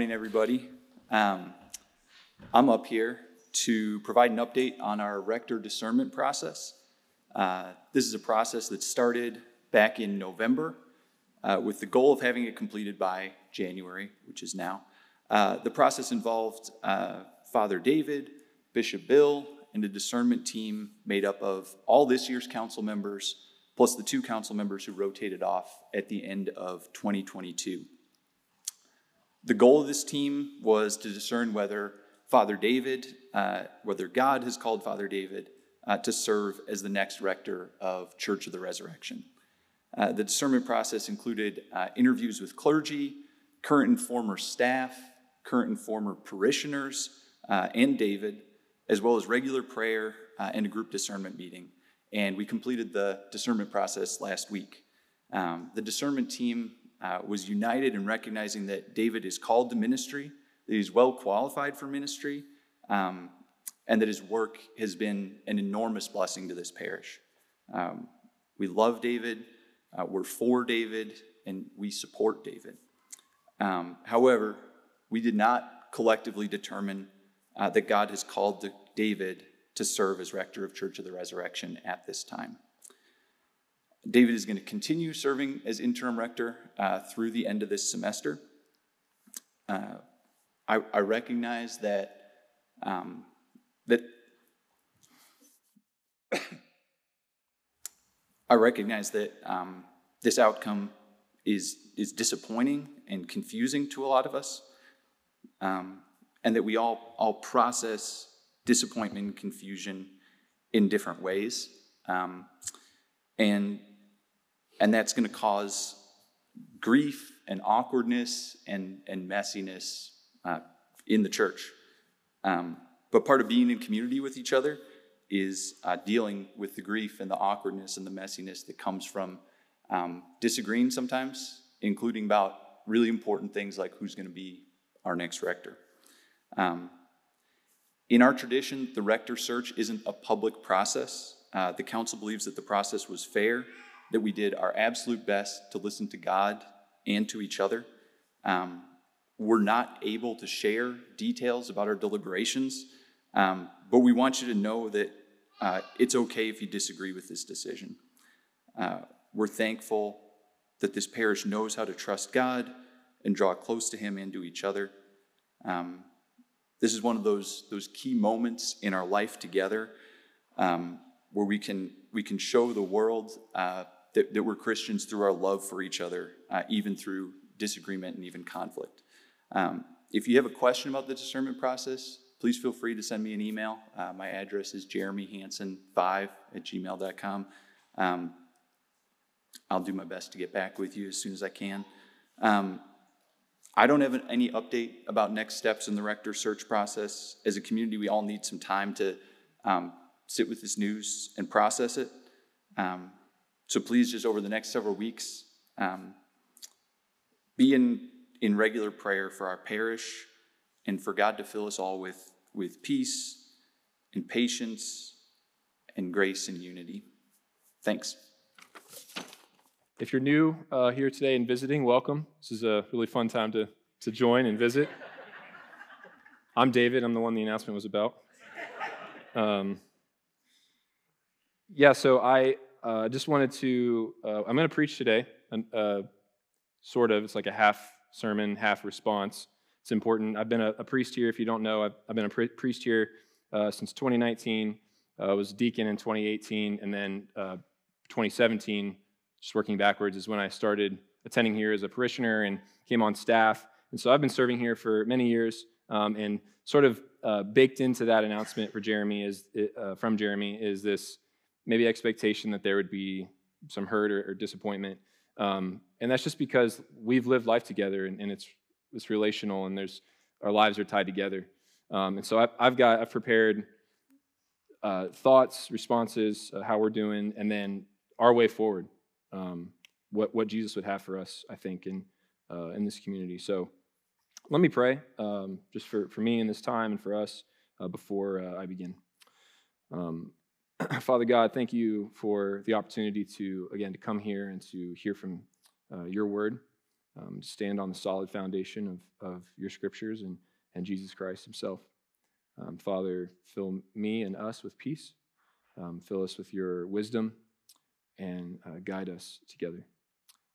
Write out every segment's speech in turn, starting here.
morning, everybody. Um, I'm up here to provide an update on our rector discernment process. Uh, this is a process that started back in November uh, with the goal of having it completed by January, which is now. Uh, the process involved uh, Father David, Bishop Bill, and a discernment team made up of all this year's council members, plus the two council members who rotated off at the end of 2022. The goal of this team was to discern whether Father David, uh, whether God has called Father David uh, to serve as the next rector of Church of the Resurrection. Uh, the discernment process included uh, interviews with clergy, current and former staff, current and former parishioners, uh, and David, as well as regular prayer uh, and a group discernment meeting. And we completed the discernment process last week. Um, the discernment team uh, was united in recognizing that David is called to ministry, that he's well qualified for ministry, um, and that his work has been an enormous blessing to this parish. Um, we love David, uh, we're for David, and we support David. Um, however, we did not collectively determine uh, that God has called David to serve as rector of Church of the Resurrection at this time. David is going to continue serving as interim rector uh, through the end of this semester. Uh, I, I, recognize that um, that I recognize that um, this outcome is is disappointing and confusing to a lot of us, um, and that we all all process disappointment and confusion in different ways. Um, and and that's going to cause grief and awkwardness and, and messiness uh, in the church. Um, but part of being in community with each other is uh, dealing with the grief and the awkwardness and the messiness that comes from um, disagreeing sometimes, including about really important things like who's going to be our next rector. Um, in our tradition, the rector search isn't a public process. Uh, the council believes that the process was fair that we did our absolute best to listen to God and to each other. Um, we're not able to share details about our deliberations, um, but we want you to know that uh, it's okay if you disagree with this decision. Uh, we're thankful that this parish knows how to trust God and draw close to Him and to each other. Um, this is one of those, those key moments in our life together um, where we can, we can show the world uh, that, that we're Christians through our love for each other, uh, even through disagreement and even conflict. Um, if you have a question about the discernment process, please feel free to send me an email. Uh, my address is jeremyhanson5 at gmail.com. Um, I'll do my best to get back with you as soon as I can. Um, I don't have any update about next steps in the rector search process. As a community, we all need some time to um, sit with this news and process it. Um, so please, just over the next several weeks, um, be in, in regular prayer for our parish and for God to fill us all with, with peace and patience and grace and unity. Thanks. If you're new uh, here today and visiting, welcome. This is a really fun time to, to join and visit. I'm David. I'm the one the announcement was about. Um, yeah, so I I uh, just wanted to, uh, I'm going to preach today, uh, sort of. It's like a half sermon, half response. It's important. I've been a, a priest here. If you don't know, I've, I've been a pri- priest here uh, since 2019. Uh, I was deacon in 2018, and then uh, 2017, just working backwards, is when I started attending here as a parishioner and came on staff. And so I've been serving here for many years, um, and sort of baked into that announcement for Jeremy is from Jeremy is this maybe expectation that there would be some hurt or, or disappointment. Um, and that's just because we've lived life together and, and, it's, it's relational and there's, our lives are tied together. Um, and so I've, I've, got, I've prepared uh, thoughts, responses, uh, how we're doing, and then our way forward. Um, what, what Jesus would have for us, I think, in, uh, in this community. So let me pray um, just for, for me in this time and for us uh, before uh, I begin. Father God, thank you for the opportunity to, again, to come here and to hear from uh, your word. um, stand on the solid foundation of, of your scriptures and, and Jesus Christ himself. Um, Father, fill me and us with peace. Um, fill us with your wisdom and uh, guide us together.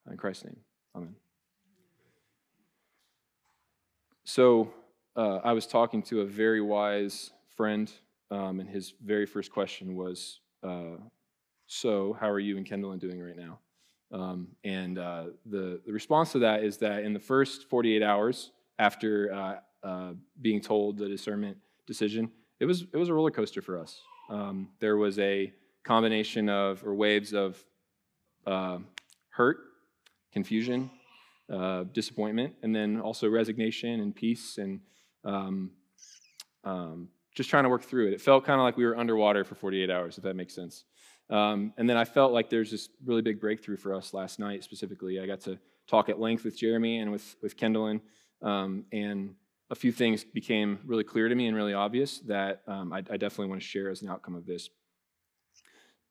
In Christ's name, amen. So, uh, I was talking to a very wise friend, um, and his very first question was, uh, So, how are you and Kendall doing right now? Um, and uh, the, the response to that is that in the first 48 hours after uh, uh, being told the discernment decision, it was, it was a roller coaster for us. Um, there was a combination of, or waves of uh, hurt, confusion, uh, disappointment, and then also resignation and peace and um, um, just trying to work through it. It felt kind of like we were underwater for 48 hours, if that makes sense. Um, and then I felt like there's this really big breakthrough for us last night specifically. I got to talk at length with Jeremy and with, with Kendall, um, and a few things became really clear to me and really obvious that um, I, I, definitely want to share as an outcome of this.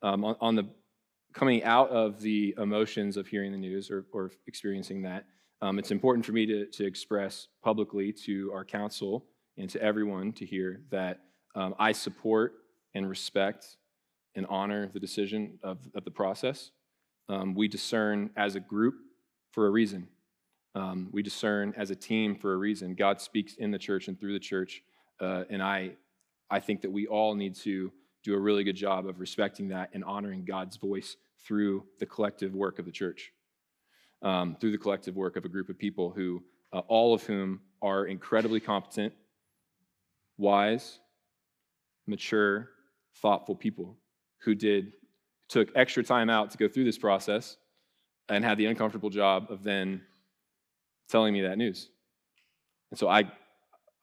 Um, on, on, the coming out of the emotions of hearing the news or, or experiencing that, um, it's important for me to, to express publicly to our council and to everyone to hear that um, I support and respect and honor the decision of, of the process. Um, we discern as a group for a reason. Um, we discern as a team for a reason. God speaks in the church and through the church, uh, and I, I think that we all need to do a really good job of respecting that and honoring God's voice through the collective work of the church, um, through the collective work of a group of people who, uh, all of whom are incredibly competent, wise, mature, thoughtful people who did took extra time out to go through this process and had the uncomfortable job of then telling me that news. And so I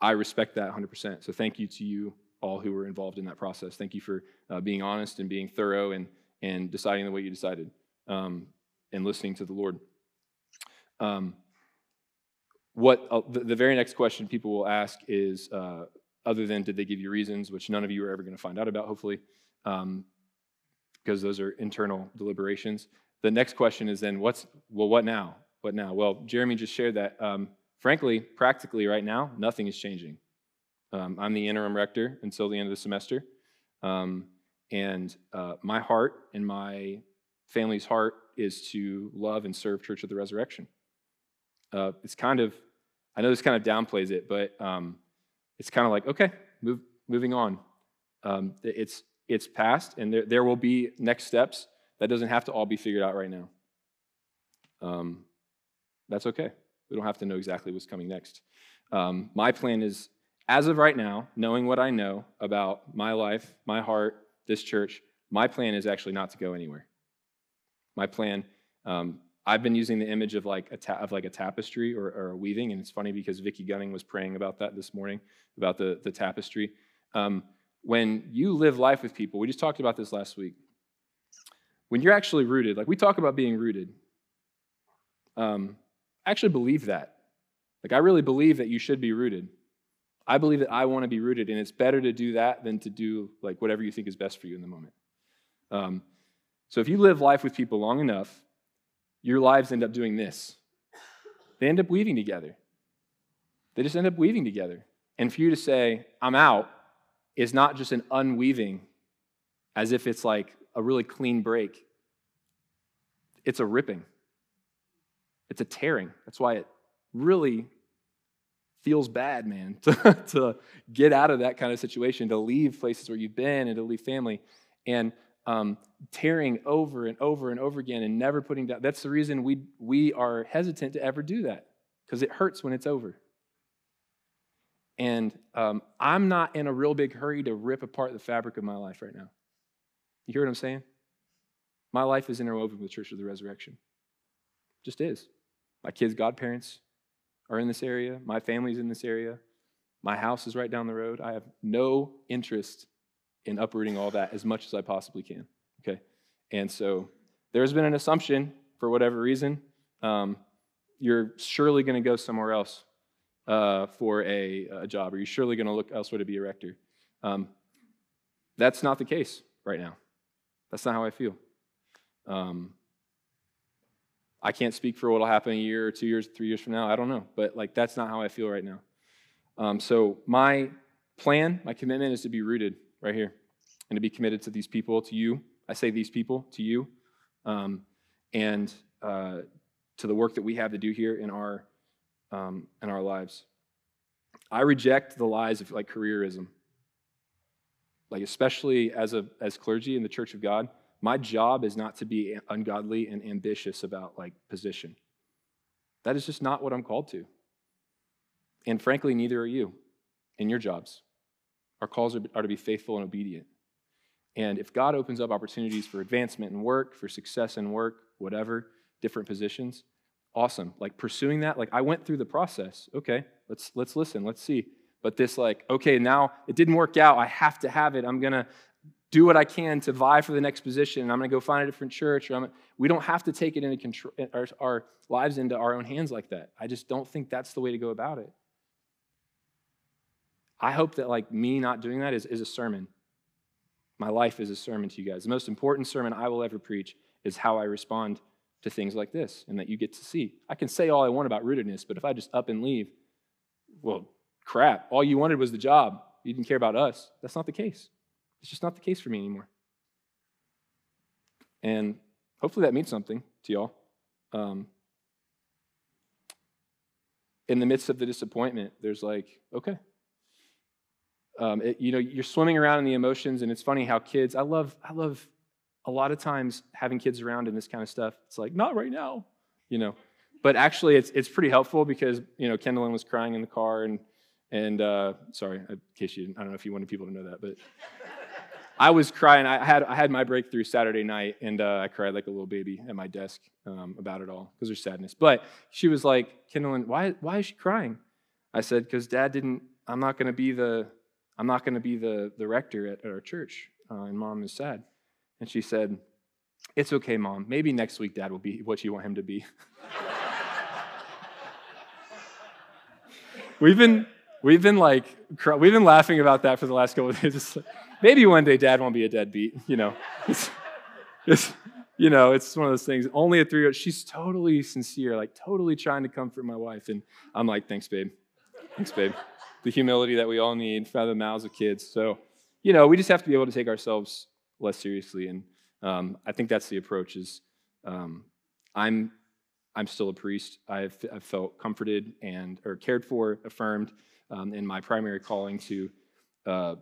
I respect that 100%. So thank you to you all who were involved in that process. Thank you for uh, being honest and being thorough and and deciding the way you decided um, and listening to the Lord. Um, what uh, the, the, very next question people will ask is, uh, other than did they give you reasons, which none of you are ever going to find out about, hopefully, um, because those are internal deliberations. The next question is then, what's, well, what now? What now? Well, Jeremy just shared that, um, frankly, practically right now, nothing is changing. Um, I'm the interim rector until the end of the semester. Um, and uh, my heart and my family's heart is to love and serve Church of the Resurrection. Uh, it's kind of, I know this kind of downplays it, but um, it's kind of like, okay, move, moving on. Um, it's it's past, and there, there will be next steps. That doesn't have to all be figured out right now. Um, that's okay. We don't have to know exactly what's coming next. Um, my plan is, as of right now, knowing what I know about my life, my heart, this church, my plan is actually not to go anywhere. My plan, um, I've been using the image of like a ta- of like a tapestry or, or, a weaving, and it's funny because Vicki Gunning was praying about that this morning about the the tapestry. Um, when you live life with people, we just talked about this last week. When you're actually rooted, like we talk about being rooted, um, I actually believe that. Like, I really believe that you should be rooted. I believe that I want to be rooted, and it's better to do that than to do like whatever you think is best for you in the moment. Um, so, if you live life with people long enough, your lives end up doing this. They end up weaving together. They just end up weaving together. And for you to say, I'm out, is not just an unweaving as if it's like a really clean break, it's a ripping, it's a tearing. That's why it really feels bad, man, to, to get out of that kind of situation, to leave places where you've been and to leave family. And um, tearing over and over and over again and never putting down. That's the reason we, we are hesitant to ever do that because it hurts when it's over. And um, I'm not in a real big hurry to rip apart the fabric of my life right now. You hear what I'm saying? My life is interwoven with Church of the Resurrection. Just is. My kids' godparents are in this area. My family's in this area. My house is right down the road. I have no interest in uprooting all that as much as I possibly can. Okay? And so there's been an assumption, for whatever reason, um, you're surely going to go somewhere else uh, for a, a, job? Are you're surely going to look elsewhere to be a rector? Um, that's not the case right now. That's not how I feel. Um, I can't speak for what'll happen a year or two years, three years from now. I don't know. But like that's not how I feel right now. Um, so my plan, my commitment is to be rooted right here and to be committed to these people, to you. I say these people, to you, um, and uh, to the work that we have to do here in our um, in our lives. I reject the lies of like careerism. Like especially as a as clergy in the Church of God, my job is not to be ungodly and ambitious about like position. That is just not what I'm called to. And frankly, neither are you in your jobs. Our calls are, to be faithful and obedient. And if God opens up opportunities for advancement in work, for success in work, whatever, different positions, awesome. Like pursuing that, like I went through the process. Okay, let's let's listen, let's see. But this like, okay, now it didn't work out. I have to have it. I'm gonna do what I can to vie for the next position. I'm gonna go find a different church. We don't have to take it into control our, our lives into our own hands like that. I just don't think that's the way to go about it. I hope that like me not doing that is, is a sermon. My life is a sermon to you guys. The most important sermon I will ever preach is how I respond to things like this and that you get to see. I can say all I want about rootedness, but if I just up and leave, well, crap, all you wanted was the job. You didn't care about us. That's not the case. It's just not the case for me anymore. And hopefully that means something to y'all. Um, in the midst of the disappointment, there's like, okay, um, it, you know, you're swimming around in the emotions, and it's funny how kids. I love, I love, a lot of times having kids around and this kind of stuff. It's like not right now, you know, but actually, it's it's pretty helpful because you know Kendallin was crying in the car, and and uh, sorry, in case you, I don't know if you wanted people to know that, but I was crying. I had I had my breakthrough Saturday night, and uh, I cried like a little baby at my desk um, about it all because there's sadness. But she was like, Kendallin, why why is she crying? I said, because Dad didn't. I'm not going to be the I'm not going to be the, the rector at, at our church. Uh, and mom is sad. And she said, It's okay, mom. Maybe next week dad will be what you want him to be. we've been we've been like we've been laughing about that for the last couple of days. maybe one day dad won't be a deadbeat, you know. It's, it's, you know, it's one of those things. Only a three year old she's totally sincere, like totally trying to comfort my wife. And I'm like, thanks, babe. Thanks, babe the humility that we all need from the mouths of kids. So, you know, we just have to be able to take ourselves less seriously. And um, I think that's the approach is um, I'm, I'm still a priest. I've, I've, felt comforted and or cared for, affirmed um, in my primary calling to, uh,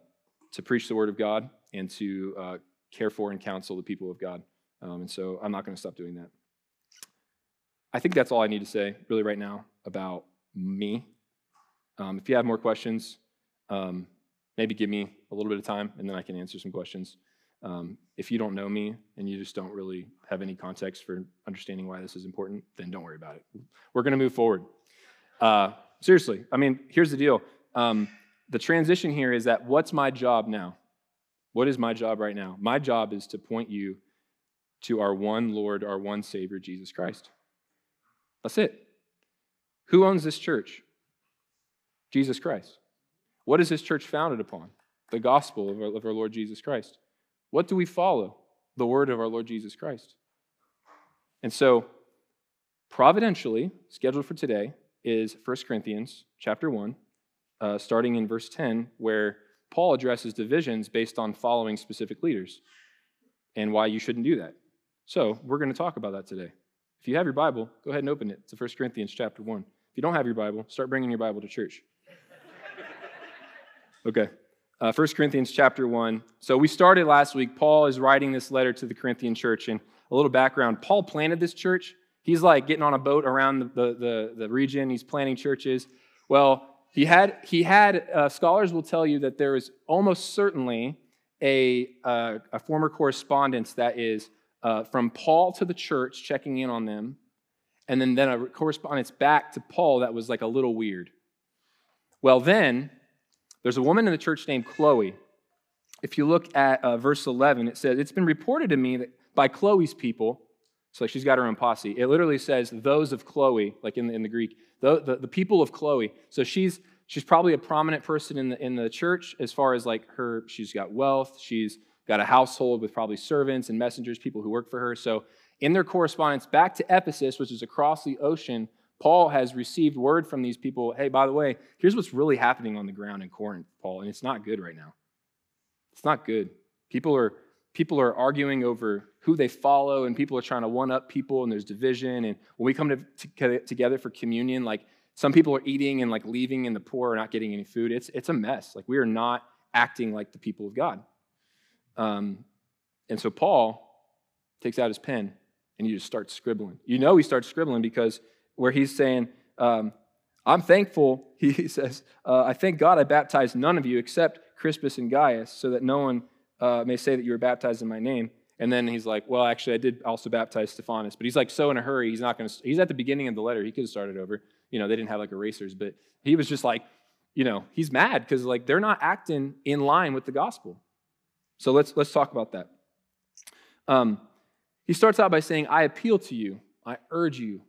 to preach the word of God and to uh, care for and counsel the people of God. Um, and so I'm not going to stop doing that. I think that's all I need to say really right now about me um, if you have more questions, um, maybe give me a little bit of time and then I can answer some questions. Um, if you don't know me and you just don't really have any context for understanding why this is important, then don't worry about it. We're going to move forward. Uh, seriously, I mean, here's the deal. Um, the transition here is that what's my job now? What is my job right now? My job is to point you to our one Lord, our one Savior, Jesus Christ. That's it. Who owns this church? Jesus Christ. What is his church founded upon? The gospel of our, of our Lord Jesus Christ. What do we follow? The word of our Lord Jesus Christ. And so, providentially, scheduled for today is 1 Corinthians chapter 1, uh, starting in verse 10, where Paul addresses divisions based on following specific leaders and why you shouldn't do that. So, we're going to talk about that today. If you have your Bible, go ahead and open it to 1 Corinthians chapter 1. If you don't have your Bible, start bringing your Bible to church. Okay. Uh, 1 Corinthians chapter 1. So we started last week. Paul is writing this letter to the Corinthian church. And a little background Paul planted this church. He's like getting on a boat around the, the, the, the region, he's planting churches. Well, he had, he had uh, scholars will tell you that there is almost certainly a, uh, a former correspondence that is uh, from Paul to the church, checking in on them, and then, then a correspondence back to Paul that was like a little weird. Well, then there's a woman in the church named Chloe. If you look at uh, verse 11, it says, It's been reported to me that by Chloe's people, so she's got her own posse. It literally says, those of Chloe, like in the, in the Greek, the, the, the people of Chloe. So she's, she's probably a prominent person in the, in the church as far as like her, she's got wealth, she's got a household with probably servants and messengers, people who work for her. So In their correspondence back to Ephesus, which is across the ocean, Paul has received word from these people hey, by the way, here's what's really happening on the ground in Corinth, Paul, and it's not good right now. It's not good. People are, people are arguing over who they follow, and people are trying to one up people, and there's division. And when we come to, to, together for communion, like some people are eating and like leaving, and the poor are not getting any food. It's, it's a mess. Like we are not acting like the people of God. Um, and so Paul takes out his pen and he just starts scribbling. You know, he starts scribbling because where he's saying, um, I'm thankful, he says, uh, I thank God I baptized none of you except Crispus and Gaius, so that no one uh, may say that you were baptized in my name. And then he's like, well, actually, I did also baptize Stephanas. But he's like so in a hurry, he's not going to, he's at the beginning of the letter. He could have started over. You know, they didn't have like erasers, but he was just like, you know, he's mad because like they're not acting in line with the gospel. So let's, let's talk about that. Um, he starts out by saying, I appeal to you, I urge you,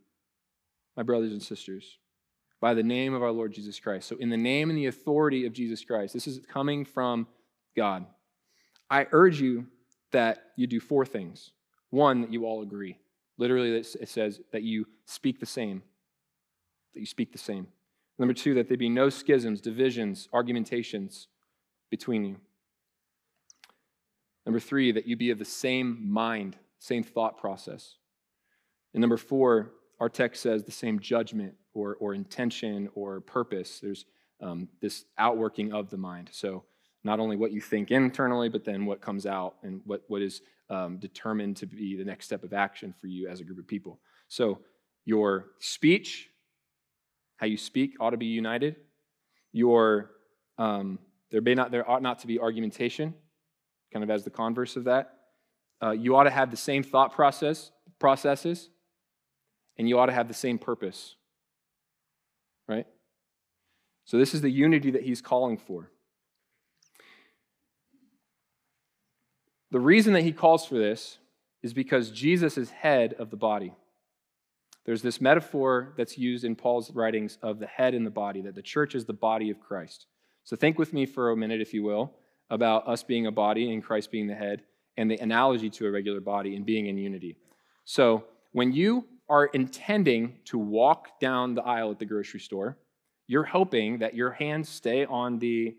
my brothers and sisters, by the name of our Lord Jesus Christ. So, in the name and the authority of Jesus Christ, this is coming from God. I urge you that you do four things. One, that you all agree. Literally, it says that you speak the same. That you speak the same. Number two, that there be no schisms, divisions, argumentations between you. Number three, that you be of the same mind, same thought process. And number four, our text says the same judgment or, or intention or purpose. There's um, this outworking of the mind. So, not only what you think internally, but then what comes out and what, what is um, determined to be the next step of action for you as a group of people. So, your speech, how you speak, ought to be united. Your um, there may not there ought not to be argumentation, kind of as the converse of that. Uh, you ought to have the same thought process processes and you ought to have the same purpose. Right? So, this is the unity that he's calling for. The reason that he calls for this is because Jesus is head of the body. There's this metaphor that's used in Paul's writings of the head and the body, that the church is the body of Christ. So think with me for a minute, if you will, about us being a body and Christ being the head, and the analogy to a regular body and being in unity. So when you are intending to walk down the aisle at the grocery store, you're hoping that your hands stay on the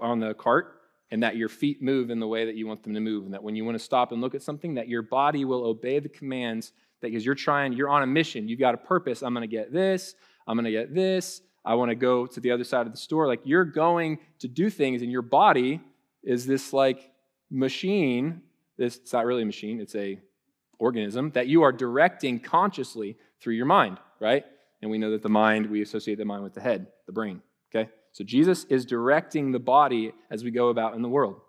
on the cart and that your feet move in the way that you want them to move and that when you want to stop and look at something that your body will obey the commands that because you're trying you're on a mission. You've got a purpose. I'm going to get this. I'm going to get this. I want to go to the other side of the store like you're going to do things and your body is this like machine. This it's not really a machine. It's a organism that you are directing consciously through your mind, right? And we know that the mind, we associate the mind with the head, the brain, okay? So Jesus is directing the body as we go about in the world.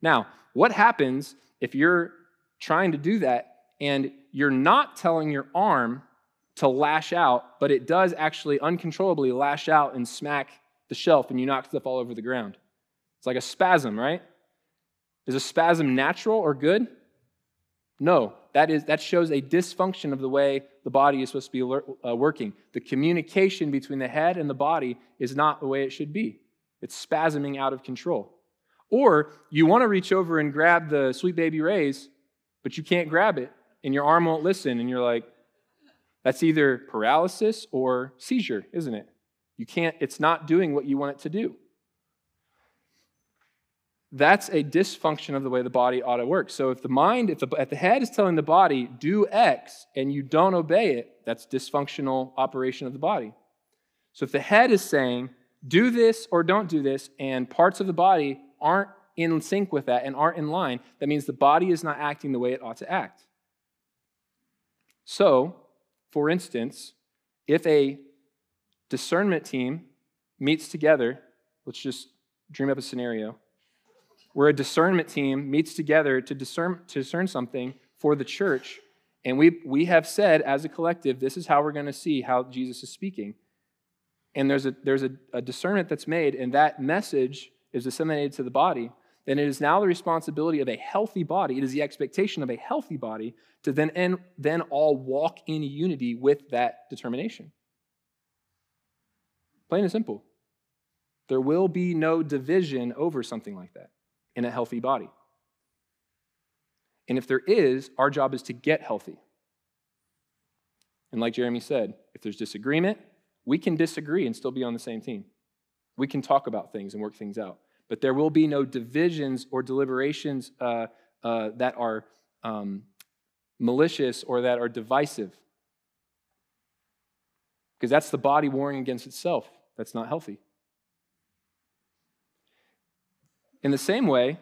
Now, what happens if you're trying to do that and you're not telling your arm to lash out, but it does actually uncontrollably lash out and smack the shelf and you knock stuff all over the ground? It's like a spasm, right? Is a spasm natural or good? No, that, is, that shows a dysfunction of the way the body is supposed to be uh, working. The communication between the head and the body is not the way it should be, it's spasming out of control. Or you want to reach over and grab the Sweet Baby Ray's, but you can't grab it, and your arm won't listen, and you're like, that's either paralysis or seizure, isn't it? You can't, it's not doing what you want it to do. That's a dysfunction of the way the body ought to work. So if the mind, if the, if the head is telling the body, do X, and you don't obey it, that's dysfunctional operation of the body. So if the head is saying, do this or don't do this, and parts of the body aren't in sync with that and aren't in line, that means the body is not acting the way it ought to act. So, for instance, if a discernment team meets together, let's just dream up a scenario where a discernment team meets together to discern, to discern something for the church. And we, we have said as a collective, this is how we're going to see how Jesus is speaking. And there's, a, there's a, a discernment that's made, and that message is disseminated to the body. Then it is now the responsibility of a healthy body, it is the expectation of a healthy body to then, and, then all walk in unity with that determination. Plain and simple. There will be no division over something like that in a healthy body. And if there is, our job is to get healthy. And like Jeremy said, if there's disagreement, we can disagree and still be on the same team. We can talk about things and work things out. But there will be no divisions or deliberations uh, uh, that are um, malicious or that are divisive. Because that's the body warring against itself. That's not healthy. In the same way,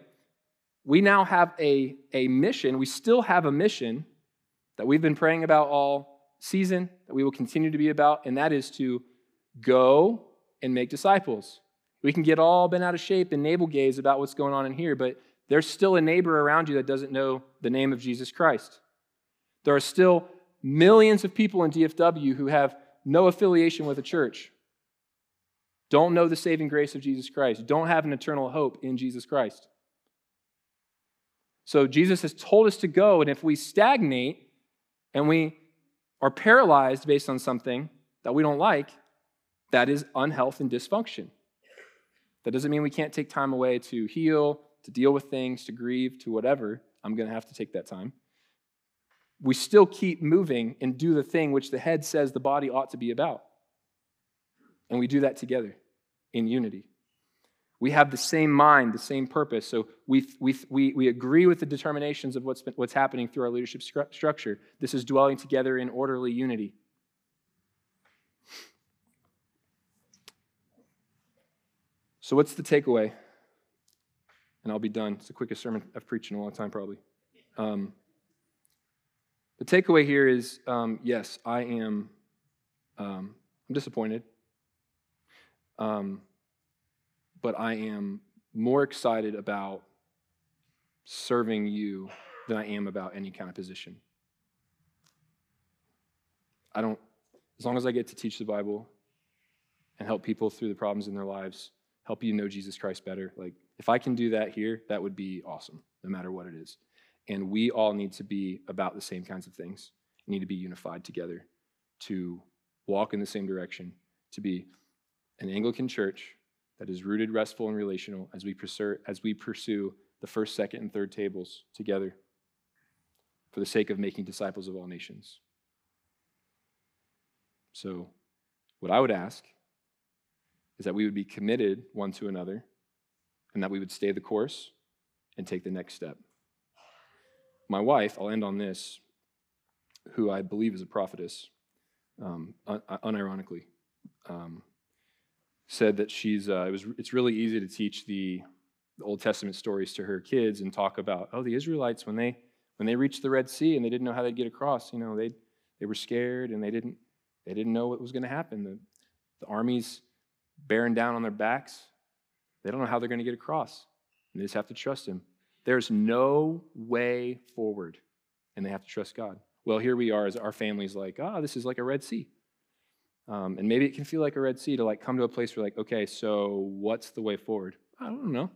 we now have a, a mission. We still have a mission that we've been praying about all season, that we will continue to be about, and that is to go and make disciples. We can get all bent out of shape and navel gaze about what's going on in here, but there's still a neighbor around you that doesn't know the name of Jesus Christ. There are still millions of people in DFW who have no affiliation with a church, don't know the saving grace of Jesus Christ, don't have an eternal hope in Jesus Christ. So Jesus has told us to go, and if we stagnate and we are paralyzed based on something that we don't like, that is unhealth and dysfunction. That doesn't mean we can't take time away to heal, to deal with things, to grieve, to whatever. I'm going to have to take that time. We still keep moving and do the thing which the head says the body ought to be about. And we do that together in unity. We have the same mind, the same purpose. So we, we, we, we agree with the determinations of what's, been, what's happening through our leadership stru- structure. This is dwelling together in orderly unity. So, what's the takeaway? And I'll be done. It's the quickest sermon I've preached in a long time, probably. Um, the takeaway here is um, yes, I am um, I'm disappointed. Um, but I am more excited about serving you than I am about any kind of position. I don't, as long as I get to teach the Bible and help people through the problems in their lives, help you know Jesus Christ better, like if I can do that here, that would be awesome, no matter what it is. And we all need to be about the same kinds of things, we need to be unified together to walk in the same direction, to be an Anglican church that is rooted, restful, and relational as we pursue, as we pursue the first, second, and third tables together for the sake of making disciples of all nations. So, what I would ask is that we would be committed one to another and that we would stay the course and take the next step. My wife, I'll end on this, who I believe is a prophetess, um, un- unironically. Um, said that she's uh, it was it's really easy to teach the, Old Testament stories to her kids and talk about oh the Israelites when they when they reached the Red Sea and they didn't know how they'd get across you know they they were scared and they didn't they didn't know what was going to happen. The the armies bearing down on their backs. They don't know how they're going to get across. And they just have to trust him. There's no way forward and they have to trust God. Well here we are as our family's like ah oh, this is like a Red Sea um, and maybe it can feel like a Red Sea to like come to a place where like, okay, so what's the way forward? I don't know.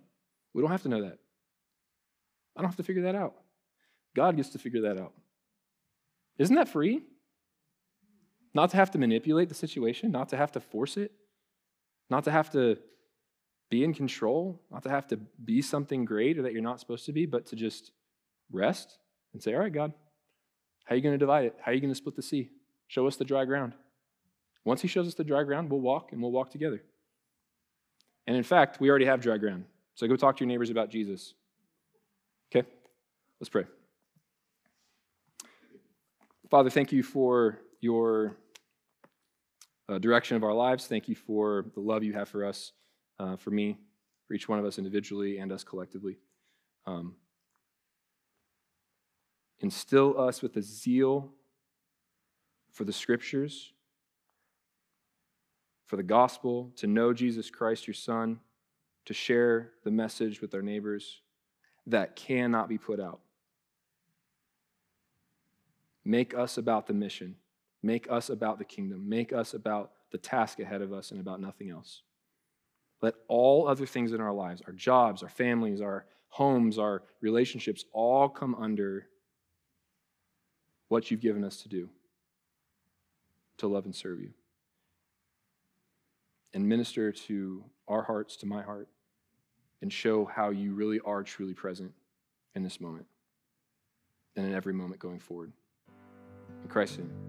We don't have to know that. I don't have to figure that out. God gets to figure that out. Isn't that free? Not to have to manipulate the situation, not to have to force it, not to have to be in control, not to have to be something great or that you're not supposed to be, but to just rest and say, All right, God, how are you going to divide it? How are you going to split the sea? Show us the dry ground. Once he shows us the dry ground, we'll walk and we'll walk together. And in fact, we already have dry ground. So go talk to your neighbors about Jesus. Okay? Let's pray. Father, thank you for your uh, direction of our lives. Thank you for the love you have for us, uh, for me, for each one of us individually and us collectively. Um, instill us with a zeal for the scriptures for the gospel, to know Jesus Christ, your Son, to share the message with our neighbors that cannot be put out. Make us about the mission. Make us about the kingdom. Make us about the task ahead of us and about nothing else. Let all other things in our lives, our jobs, our families, our homes, our relationships, all come under what you've given us to do to love and serve you and minister to our hearts, to my heart, and show how you really are truly present in this moment. and in every moment going forward. In Christ's name.